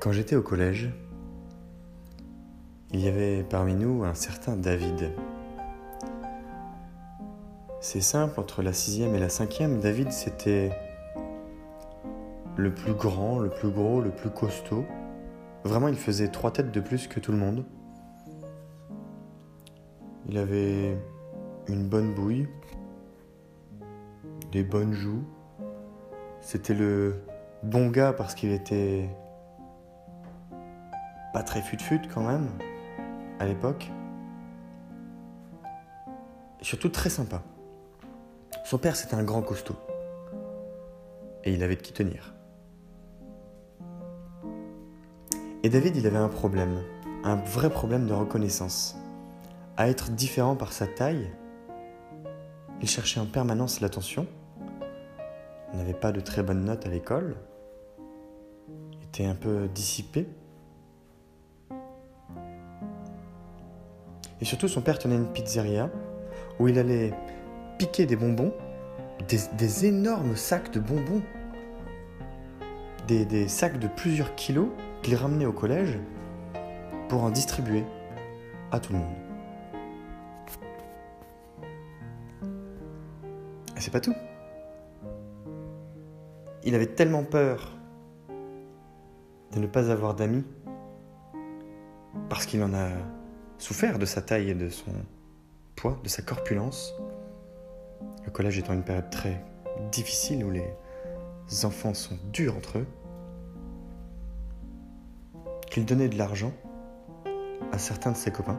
Quand j'étais au collège, il y avait parmi nous un certain David. C'est simple, entre la sixième et la cinquième, David c'était le plus grand, le plus gros, le plus costaud. Vraiment, il faisait trois têtes de plus que tout le monde. Il avait une bonne bouille, des bonnes joues. C'était le bon gars parce qu'il était pas très fut-fut quand même à l'époque. Surtout très sympa. Son père c'était un grand costaud. Et il avait de qui tenir. Et David il avait un problème, un vrai problème de reconnaissance. À être différent par sa taille, il cherchait en permanence l'attention n'avait pas de très bonnes notes à l'école, était un peu dissipé. Et surtout, son père tenait une pizzeria où il allait piquer des bonbons, des, énormes sacs de bonbons, des, des sacs de plusieurs kilos qu'il ramenait au collège pour en distribuer à tout le monde. Et c'est pas tout il avait tellement peur de ne pas avoir d'amis, parce qu'il en a souffert de sa taille et de son poids, de sa corpulence. Le collège étant une période très difficile où les enfants sont durs entre eux, qu'il donnait de l'argent à certains de ses copains.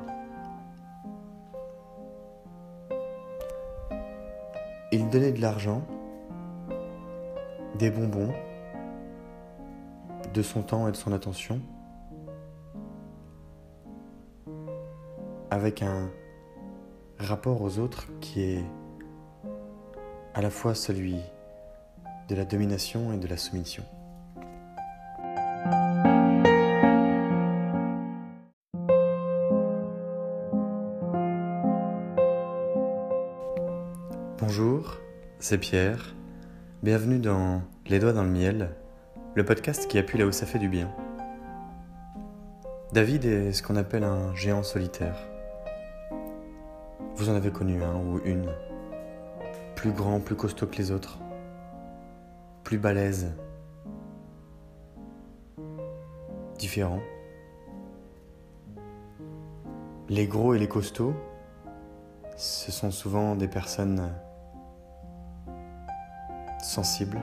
Il donnait de l'argent des bonbons, de son temps et de son attention, avec un rapport aux autres qui est à la fois celui de la domination et de la soumission. Bonjour, c'est Pierre Bienvenue dans Les Doigts dans le Miel, le podcast qui appuie là où ça fait du bien. David est ce qu'on appelle un géant solitaire. Vous en avez connu un ou une. Plus grand, plus costaud que les autres. Plus balèze. Différent. Les gros et les costauds, ce sont souvent des personnes sensibles.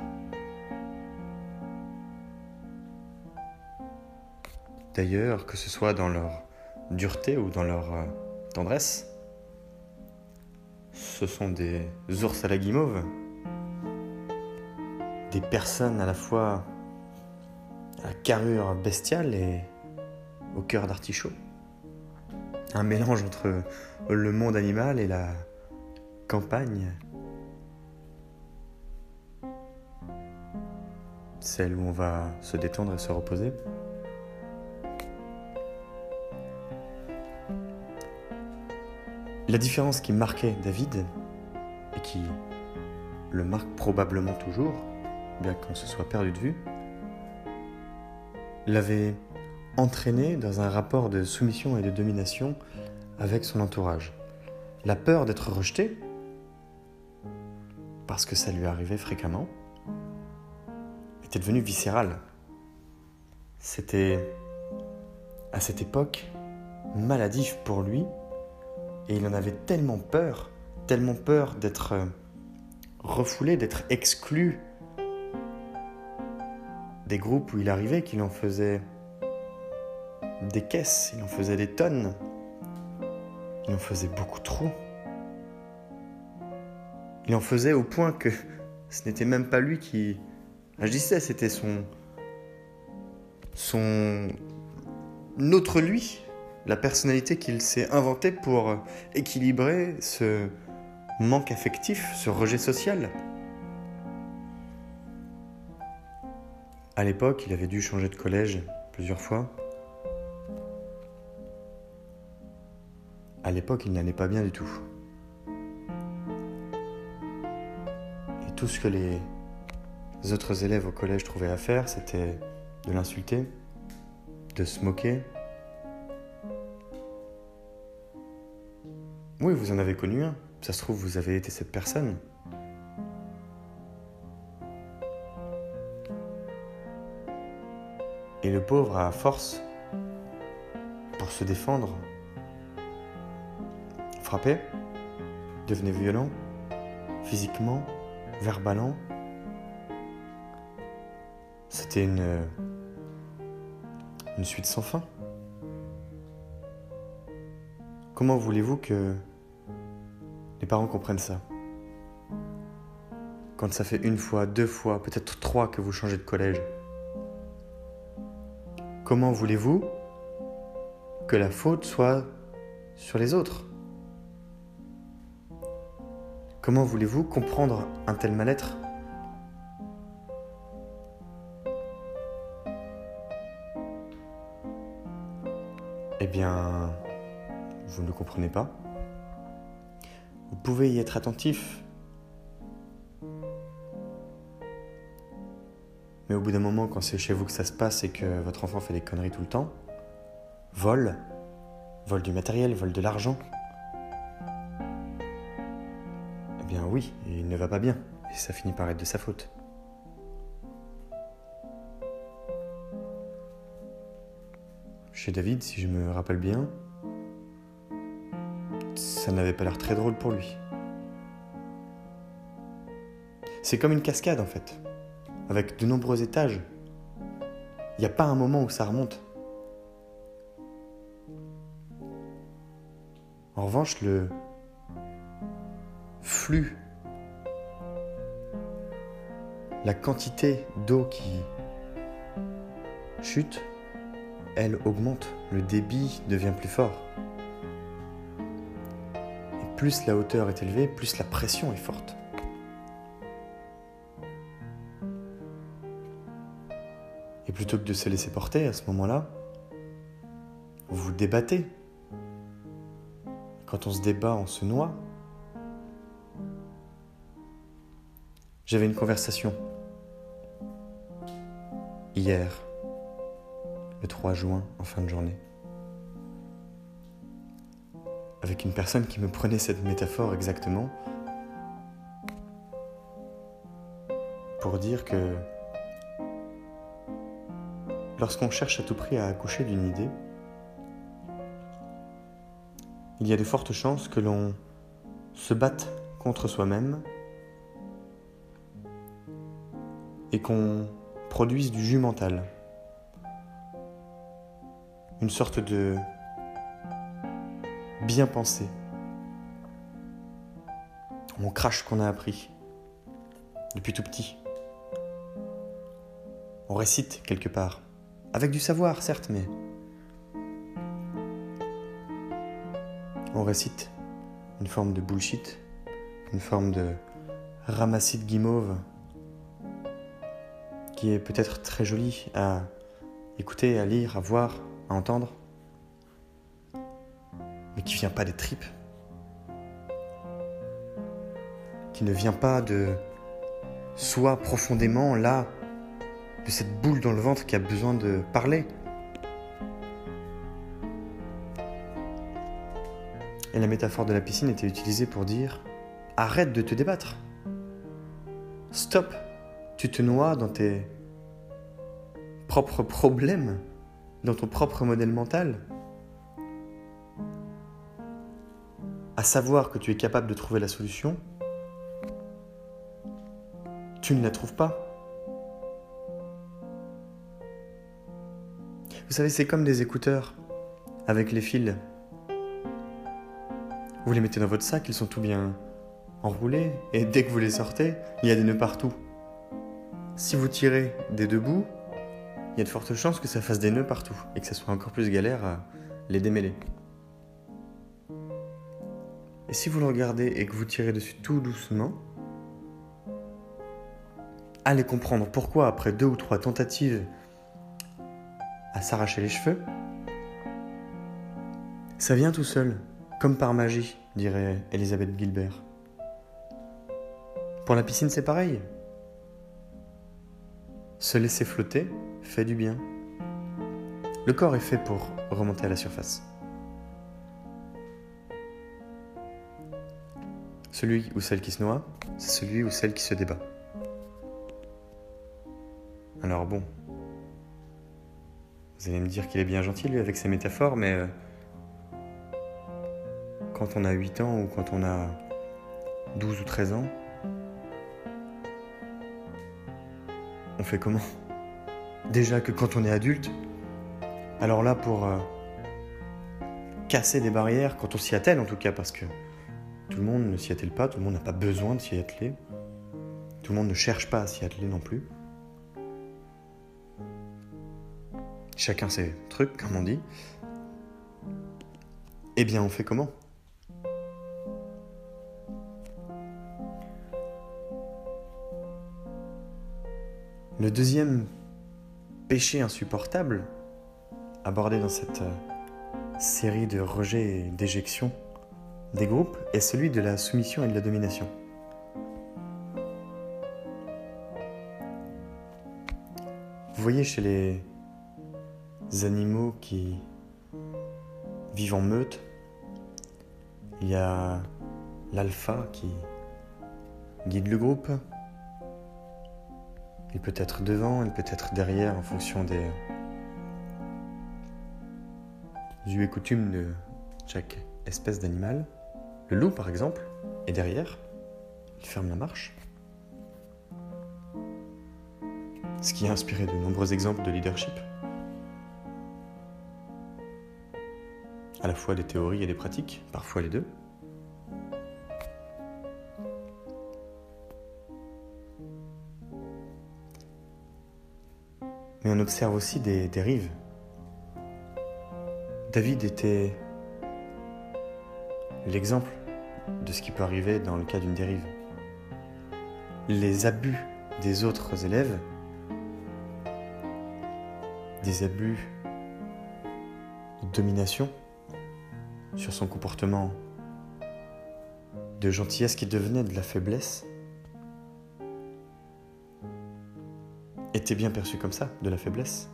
D'ailleurs, que ce soit dans leur dureté ou dans leur euh, tendresse, ce sont des ours à la guimauve, des personnes à la fois à carrure bestiale et au cœur d'artichaut. Un mélange entre le monde animal et la campagne celle où on va se détendre et se reposer. La différence qui marquait David, et qui le marque probablement toujours, bien qu'on se soit perdu de vue, l'avait entraîné dans un rapport de soumission et de domination avec son entourage. La peur d'être rejeté, parce que ça lui arrivait fréquemment, était devenu viscéral. C'était, à cette époque, maladif pour lui, et il en avait tellement peur, tellement peur d'être euh, refoulé, d'être exclu des groupes où il arrivait qu'il en faisait des caisses, il en faisait des tonnes, il en faisait beaucoup trop. Il en faisait au point que ce n'était même pas lui qui disais, c'était son. son. autre lui, la personnalité qu'il s'est inventée pour équilibrer ce manque affectif, ce rejet social. À l'époque, il avait dû changer de collège plusieurs fois. À l'époque, il n'allait pas bien du tout. Et tout ce que les autres élèves au collège trouvaient à faire, c'était de l'insulter, de se moquer. Oui, vous en avez connu un. Ça se trouve, vous avez été cette personne. Et le pauvre, à force, pour se défendre, frappait, devenait violent, physiquement, verbalement. C'était une, une suite sans fin. Comment voulez-vous que les parents comprennent ça. Quand ça fait une fois, deux fois, peut-être trois que vous changez de collège Comment voulez-vous que la faute soit sur les autres? Comment voulez-vous comprendre un tel mal-être? Eh bien, vous ne comprenez pas. Vous pouvez y être attentif. Mais au bout d'un moment, quand c'est chez vous que ça se passe et que votre enfant fait des conneries tout le temps, vole, vole du matériel, vole de l'argent, eh bien oui, il ne va pas bien. Et ça finit par être de sa faute. Chez David, si je me rappelle bien, ça n'avait pas l'air très drôle pour lui. C'est comme une cascade en fait, avec de nombreux étages. Il n'y a pas un moment où ça remonte. En revanche, le flux, la quantité d'eau qui chute, elle augmente, le débit devient plus fort. Plus la hauteur est élevée, plus la pression est forte. Et plutôt que de se laisser porter à ce moment-là, vous vous débattez. Quand on se débat, on se noie. J'avais une conversation hier le 3 juin en fin de journée. Avec une personne qui me prenait cette métaphore exactement pour dire que lorsqu'on cherche à tout prix à accoucher d'une idée, il y a de fortes chances que l'on se batte contre soi-même et qu'on produise du jus mental une sorte de bien pensé. On crache ce qu'on a appris depuis tout petit. On récite quelque part, avec du savoir certes, mais on récite une forme de bullshit, une forme de ramassis de guimauve qui est peut-être très jolie à écouter, à lire, à voir, à entendre, mais qui vient pas des tripes, qui ne vient pas de soi profondément là, de cette boule dans le ventre qui a besoin de parler. Et la métaphore de la piscine était utilisée pour dire arrête de te débattre. Stop, tu te noies dans tes propres problèmes dans ton propre modèle mental, savoir que tu es capable de trouver la solution, tu ne la trouves pas. Vous savez, c'est comme des écouteurs avec les fils. Vous les mettez dans votre sac, ils sont tout bien enroulés, et dès que vous les sortez, il y a des nœuds partout. Si vous tirez des deux bouts, il y a de fortes chances que ça fasse des nœuds partout et que ça soit encore plus galère à les démêler. Et si vous le regardez et que vous tirez dessus tout doucement, allez comprendre pourquoi après deux ou trois tentatives à s'arracher les cheveux, ça vient tout seul, comme par magie, dirait Elisabeth Gilbert. Pour la piscine, c'est pareil. Se laisser flotter fait du bien. Le corps est fait pour remonter à la surface. Celui ou celle qui se noie, c'est celui ou celle qui se débat. Alors bon, vous allez me dire qu'il est bien gentil lui avec ses métaphores, mais euh, quand on a 8 ans ou quand on a 12 ou 13 ans, on fait comment? Déjà que quand on est adulte, alors là pour euh, casser des barrières, quand on s'y attelle en tout cas, parce que tout le monde ne s'y attelle pas, tout le monde n'a pas besoin de s'y atteler, tout le monde ne cherche pas à s'y atteler non plus. Chacun ses trucs, comme on dit. Eh bien, on fait comment? Le deuxième péché insupportable abordé dans cette euh, série de rejets et d'éjections des groupes est celui de la soumission et de la domination. Vous voyez chez les animaux qui vivent en meute, il y a l'alpha qui guide le groupe, il peut être devant, il peut être derrière en fonction des us et coutumes de chaque espèce d'animal. Le loup, par exemple, est derrière, il ferme la marche. Ce qui a inspiré de nombreux exemples de leadership. À la fois des théories et des pratiques, parfois les deux. Mais on observe aussi des dérives. David était l'exemple de ce qui peut arriver dans le cas d'une dérive. Les abus des autres élèves, des abus de domination sur son comportement de gentillesse qui devenait de la faiblesse, était bien perçu comme ça, de la faiblesse.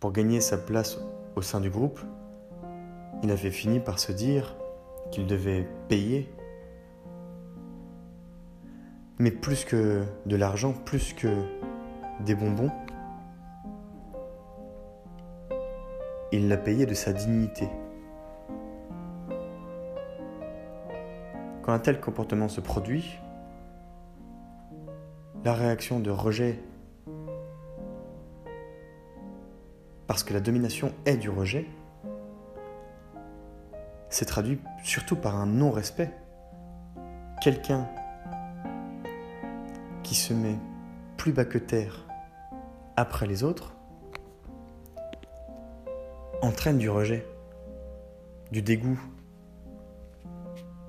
Pour gagner sa place au sein du groupe, il avait fini par se dire qu'il devait payer. Mais plus que de l'argent, plus que des bonbons, il l'a payé de sa dignité. Quand un tel comportement se produit, la réaction de rejet, parce que la domination est du rejet, s'est traduit surtout par un non-respect. Quelqu'un qui se met plus bas que terre après les autres entraîne du rejet, du dégoût,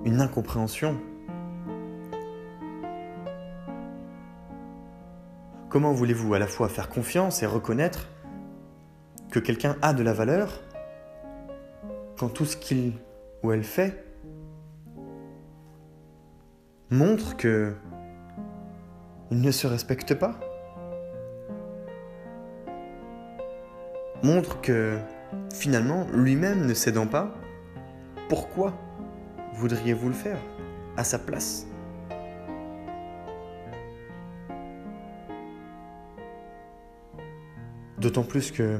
une incompréhension. Comment voulez-vous à la fois faire confiance et reconnaître que quelqu'un a de la valeur quand tout ce qu'il où elle fait montre que il ne se respecte pas. Montre que finalement, lui-même ne cédant pas, pourquoi voudriez-vous le faire à sa place? D'autant plus que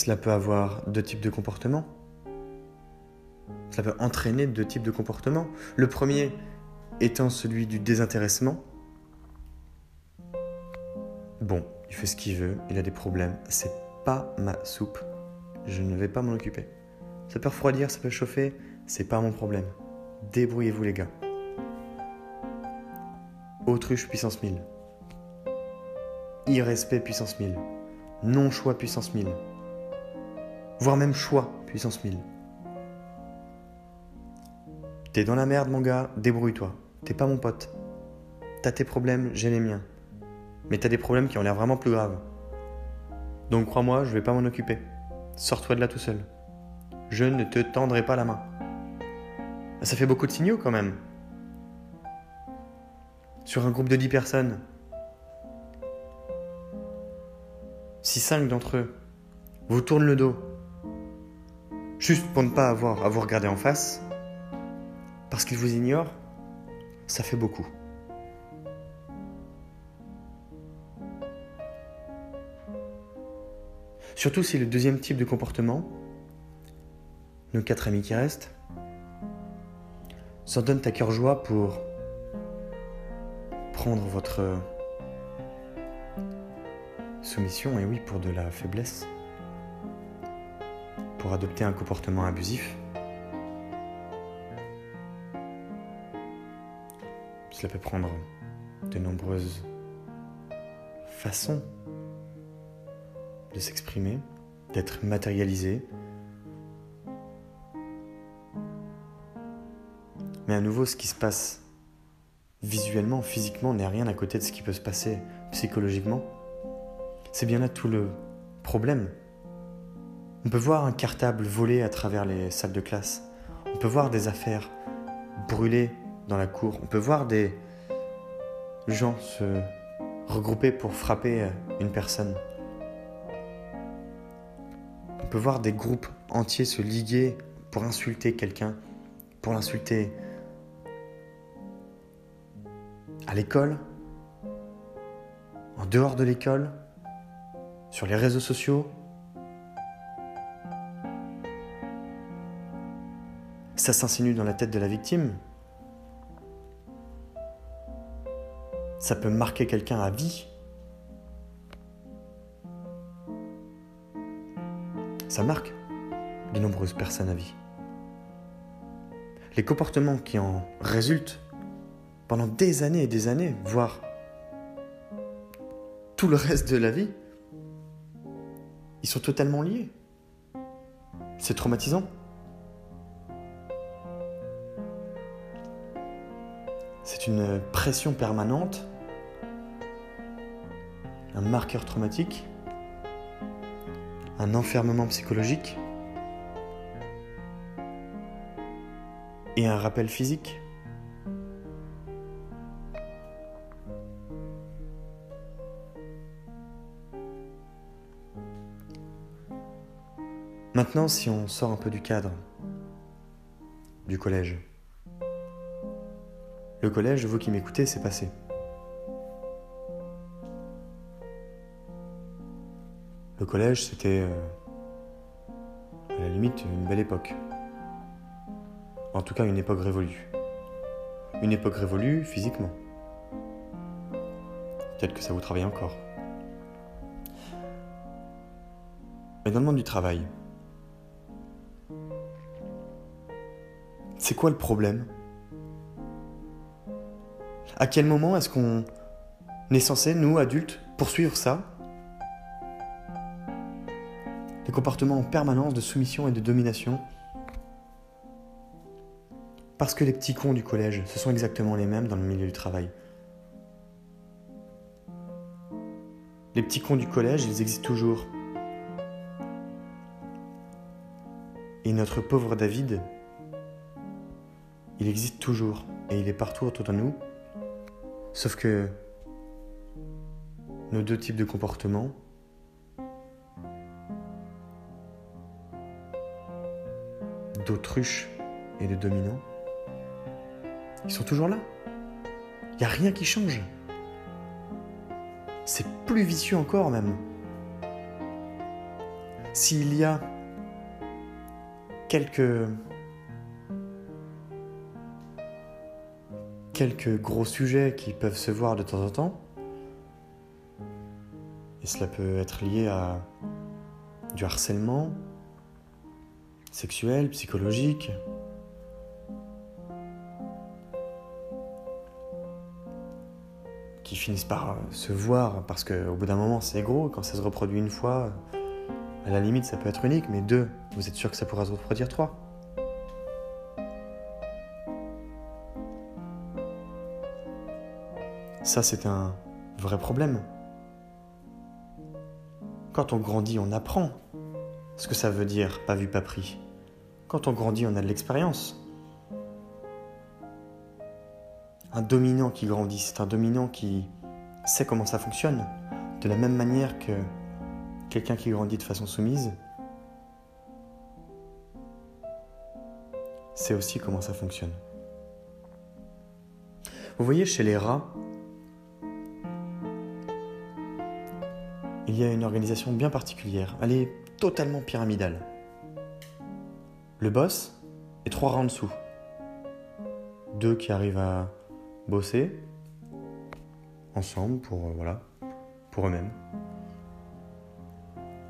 cela peut avoir deux types de comportements. Cela peut entraîner deux types de comportements. Le premier étant celui du désintéressement. Bon, il fait ce qu'il veut, il a des problèmes, c'est pas ma soupe. Je ne vais pas m'en occuper. Ça peut refroidir, ça peut chauffer, c'est pas mon problème. Débrouillez-vous les gars. Autruche puissance 1000. Irrespect puissance 1000. Non-choix puissance 1000 voire même choix, puissance 1000. T'es dans la merde, mon gars, débrouille-toi. T'es pas mon pote. T'as tes problèmes, j'ai les miens. Mais t'as des problèmes qui ont l'air vraiment plus graves. Donc crois-moi, je vais pas m'en occuper. Sors-toi de là tout seul. Je ne te tendrai pas la main. Ça fait beaucoup de signaux quand même. Sur un groupe de 10 personnes, si cinq d'entre eux vous tournent le dos, juste pour ne pas avoir à vous regarder en face, parce qu'ils vous ignorent, ça fait beaucoup. Surtout si le deuxième type de comportement, nos quatre amis qui restent, s'en donnent à cœur joie pour prendre votre soumission, et oui, pour de la faiblesse, pour adopter un comportement abusif. Cela peut prendre de nombreuses façons de s'exprimer, d'être matérialisé. Mais à nouveau, ce qui se passe visuellement, physiquement, n'est rien à côté de ce qui peut se passer psychologiquement. C'est bien là tout le problème. On peut voir un cartable voler à travers les salles de classe. On peut voir des affaires brûler dans la cour. On peut voir des gens se regrouper pour frapper une personne. On peut voir des groupes entiers se liguer pour insulter quelqu'un, pour l'insulter à l'école, en dehors de l'école, sur les réseaux sociaux. Ça s'insinue dans la tête de la victime. Ça peut marquer quelqu'un à vie. Ça marque de nombreuses personnes à vie. Les comportements qui en résultent pendant des années et des années, voire tout le reste de la vie, ils sont totalement liés. C'est traumatisant. C'est une pression permanente, un marqueur traumatique, un enfermement psychologique et un rappel physique. Maintenant, si on sort un peu du cadre du collège. Le collège, vous qui m'écoutez, c'est passé. Le collège, c'était euh, à la limite une belle époque. En tout cas, une époque révolue. Une époque révolue physiquement. Peut-être que ça vous travaille encore. Mais dans le monde du travail, C'est quoi le problème? À quel moment est-ce qu'on est censé, nous, adultes, poursuivre ça? Des comportements en permanence de soumission et de domination Parce que les petits cons du collège, ce sont exactement les mêmes dans le milieu du travail. Les petits cons du collège, ils existent toujours. Et notre pauvre David, il existe toujours et il est partout autour de nous. Sauf que nos deux types de comportements d'autruche et de dominant, ils sont toujours là. Il n'y a rien qui change. C'est plus vicieux encore même. S'il y a quelques quelques gros sujets qui peuvent se voir de temps en temps. Et cela peut être lié à du harcèlement sexuel, psychologique. qui finissent par se voir parce qu'au bout d'un moment c'est gros, quand ça se reproduit une fois, à la limite ça peut être unique, mais deux, vous êtes sûr que ça pourra se reproduire trois? Ça, c'est un vrai problème. Quand on grandit, on apprend ce que ça veut dire pas vu, pas pris. Quand on grandit, on a de l'expérience. Un dominant qui grandit, c'est un dominant qui sait comment ça fonctionne. De la même manière que quelqu'un qui grandit de façon soumise, c'est aussi comment ça fonctionne. Vous voyez, chez les rats, il y a une organisation bien particulière. Elle est totalement pyramidale. Le boss et trois rangs en dessous. Deux qui arrivent à bosser ensemble pour, euh, voilà, pour eux-mêmes.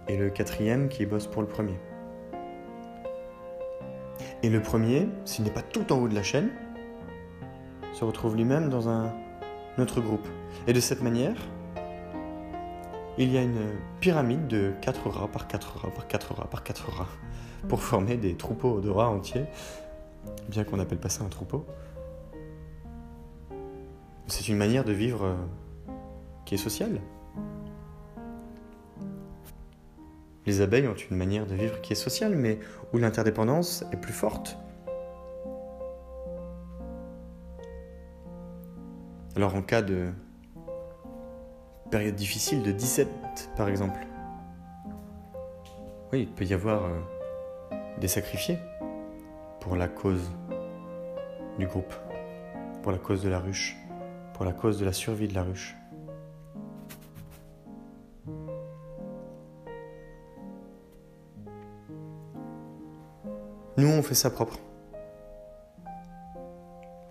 Et le quatrième qui bosse pour le premier. Et le premier, s'il n'est pas tout en haut de la chaîne, se retrouve lui-même dans un autre groupe. Et de cette manière, il y a une pyramide de 4 rats par 4 rats par 4 rats par 4 rats pour former des troupeaux de rats entiers, bien qu'on n'appelle pas ça un troupeau. C'est une manière de vivre euh, qui est sociale. Les abeilles ont une manière de vivre qui est sociale, mais où l'interdépendance est plus forte. Alors en cas de période difficile de 17 par exemple, oui, il peut y avoir euh, des sacrifiés pour la cause du groupe, pour la cause de la ruche, pour la cause de la survie de la ruche. Nous, on fait ça propre.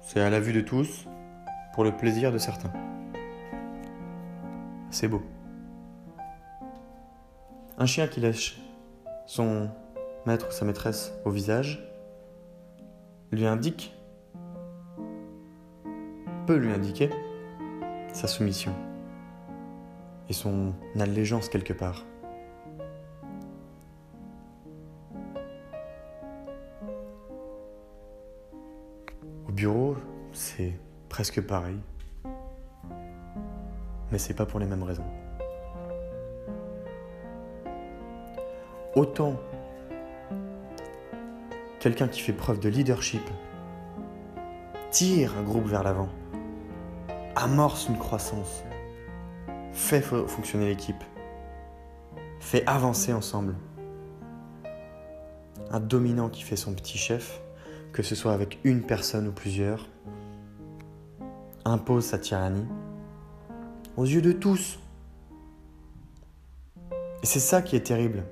C'est à la vue de tous, pour le plaisir de certains. C'est beau. Un chien qui lèche son maître ou sa maîtresse au visage lui indique, peut lui indiquer sa soumission et son allégeance quelque part. Au bureau, c'est presque pareil, c'est pas pour les mêmes raisons. Autant quelqu'un qui fait preuve de leadership tire un groupe vers l'avant, amorce une croissance, fait fonctionner l'équipe, fait avancer ensemble. Un dominant qui fait son petit chef, que ce soit avec une personne ou plusieurs, impose sa tyrannie aux yeux de tous. Et c'est ça qui est terrible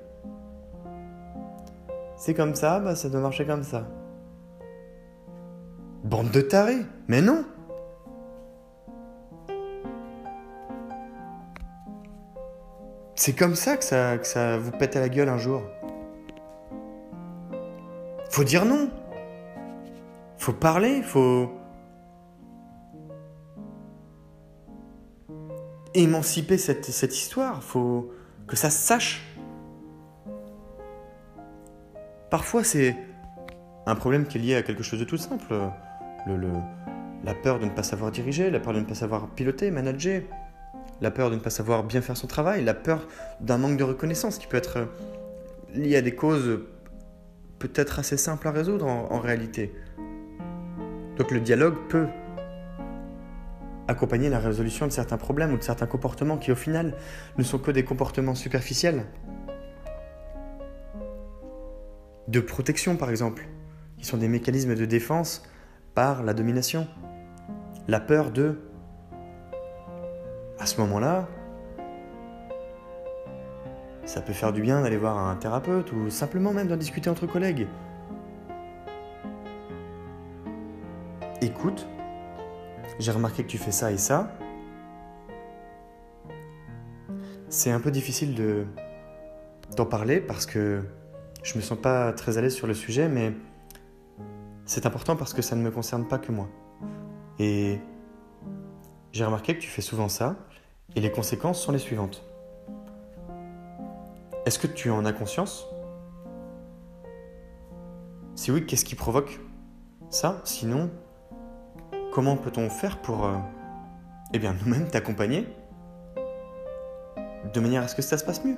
c'est comme ça, bah ça doit marcher comme ça. Bande de tarés, mais non C'est comme ça que, ça que ça vous pète à la gueule un jour. Faut dire non. Faut parler, faut émanciper cette, cette histoire. Faut que ça se sache. Parfois, c'est un problème qui est lié à quelque chose de tout simple. Le, la peur de ne pas savoir diriger, la peur de ne pas savoir piloter, manager, la peur de ne pas savoir bien faire son travail, la peur d'un manque de reconnaissance qui peut être lié à des causes peut-être assez simples à résoudre en réalité. Donc le dialogue peut accompagner la résolution de certains problèmes ou de certains comportements qui au final ne sont que des comportements superficiels de protection par exemple, qui sont des mécanismes de défense par la domination. La peur de... À ce moment-là, ça peut faire du bien d'aller voir un thérapeute ou simplement même d'en discuter entre collègues. Écoute, j'ai remarqué que tu fais ça et ça. C'est un peu difficile de d'en parler parce que je me sens pas très à l'aise sur le sujet, mais c'est important parce que ça ne me concerne pas que moi. Et j'ai remarqué que tu fais souvent ça, et les conséquences sont les suivantes. Est-ce que tu en as conscience? Si oui, qu'est-ce qui provoque ça? Sinon, comment peut-on faire pour, euh, eh bien, nous-mêmes t'accompagner de manière à ce que ça se passe mieux?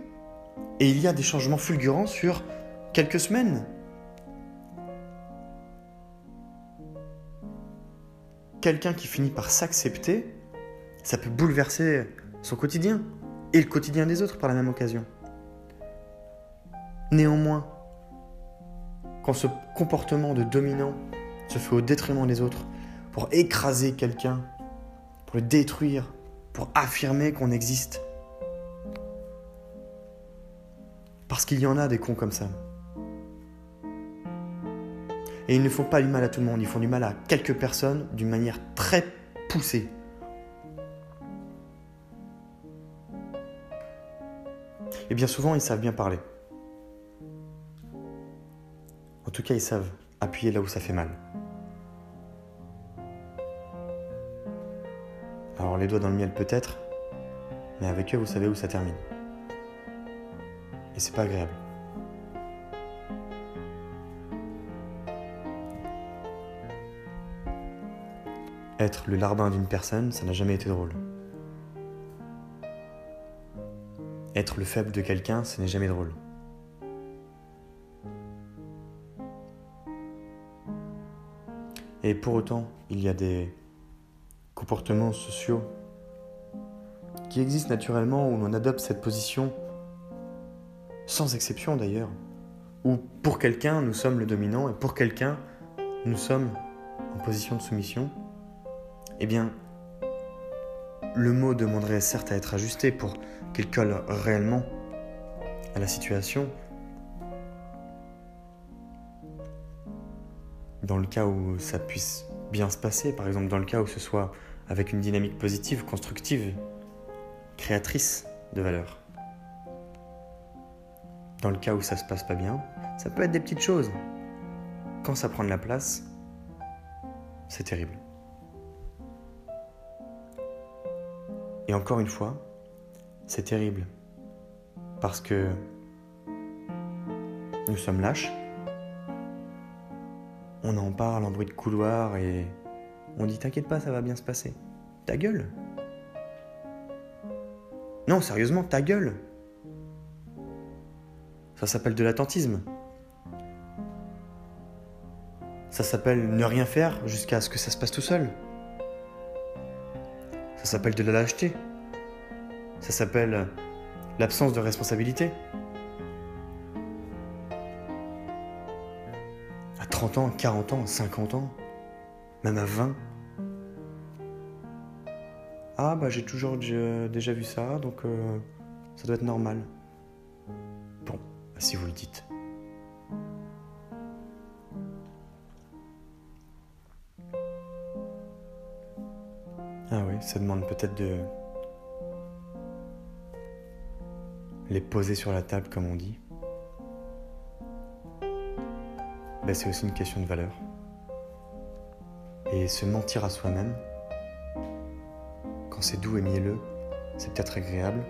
Et il y a des changements fulgurants sur quelques semaines. Quelqu'un qui finit par s'accepter, ça peut bouleverser son quotidien et le quotidien des autres par la même occasion. Néanmoins, quand ce comportement de dominant se fait au détriment des autres, pour écraser quelqu'un, pour le détruire, pour affirmer qu'on existe. Parce qu'il y en a des cons comme ça. Et ils ne font pas du mal à tout le monde, ils font du mal à quelques personnes d'une manière très poussée. Et bien souvent, ils savent bien parler. En tout cas, ils savent appuyer là où ça fait mal. Alors les doigts dans le miel peut-être, mais avec eux, vous savez où ça termine. Et c'est pas agréable. Être le larbin d'une personne, ça n'a jamais été drôle. Être le faible de quelqu'un, ce n'est jamais drôle. Et pour autant, il y a des comportements sociaux qui existent naturellement où l'on adopte cette position, sans exception d'ailleurs, où pour quelqu'un nous sommes le dominant et pour quelqu'un nous sommes en position de soumission, eh bien, le mot demanderait certes à être ajusté pour qu'il colle réellement à la situation. Dans le cas où ça puisse bien se passer, par exemple dans le cas où ce soit avec une dynamique positive, constructive, créatrice de valeur. Dans le cas où ça se passe pas bien, ça peut être des petites choses. Quand ça prend de la place, c'est terrible. Et encore une fois, c'est terrible. Parce que nous sommes lâches. On en parle en bruit de couloir et on dit T'inquiète pas, ça va bien se passer. Ta gueule? Non, sérieusement, ta gueule. Ça s'appelle de l'attentisme. Ça s'appelle ne rien faire jusqu'à ce que ça se passe tout seul. Ça s'appelle de la lâcheté. Ça s'appelle l'absence de responsabilité. À 30 ans, 40 ans, 50 ans, même à 20. Ah bah j'ai toujours déjà vu ça, donc euh, ça doit être normal. Bon, bah, si vous le dites. Ah oui, ça demande peut-être de les poser sur la table comme on dit. Ben, c'est aussi une question de valeur. Et se mentir à soi-même, quand c'est doux et mielleux, c'est peut-être agréable,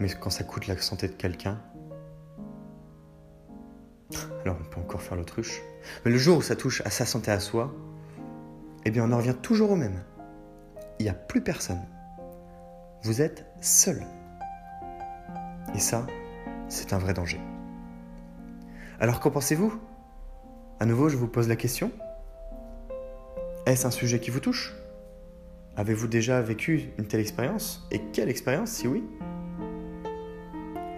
mais quand ça coûte la santé de quelqu'un, alors on peut encore faire l'autruche. Mais le jour où ça touche à sa santé à soi, eh bien on en revient toujours au même. Il n'y a plus personne. Vous êtes seul. Et ça, c'est un vrai danger. Alors qu'en pensez-vous? À nouveau, je vous pose la question. Est-ce un sujet qui vous touche? Avez-vous déjà vécu une telle expérience? Et quelle expérience, si oui?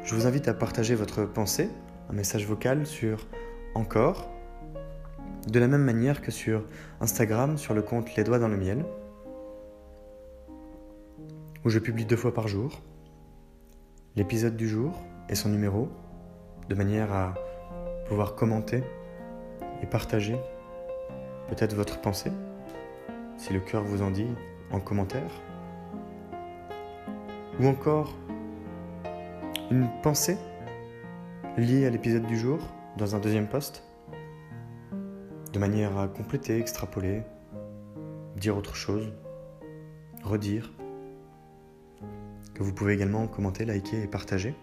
Je vous invite à partager votre pensée, un message vocal sur Encore, de la même manière que sur Instagram sur le compte Les Doigts dans le Miel, où je publie deux fois par jour l'épisode du jour et son numéro, de manière à pouvoir commenter et partager peut-être votre pensée, si le cœur vous en dit, en commentaire. Ou encore une pensée liée à l'épisode du jour dans un deuxième poste, de manière à compléter, extrapoler, dire autre chose, redire vous pouvez également commenter, liker et partager.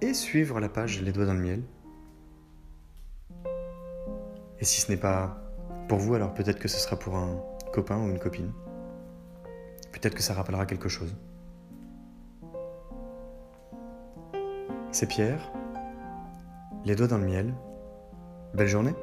Et suivre la page Les Doigts dans le Miel. Et si ce n'est pas pour vous, alors peut-être que ce sera pour un ou une copine. Peut-être que ça rappellera quelque chose. C'est Pierre. Les Doigts dans le Miel. Belle journée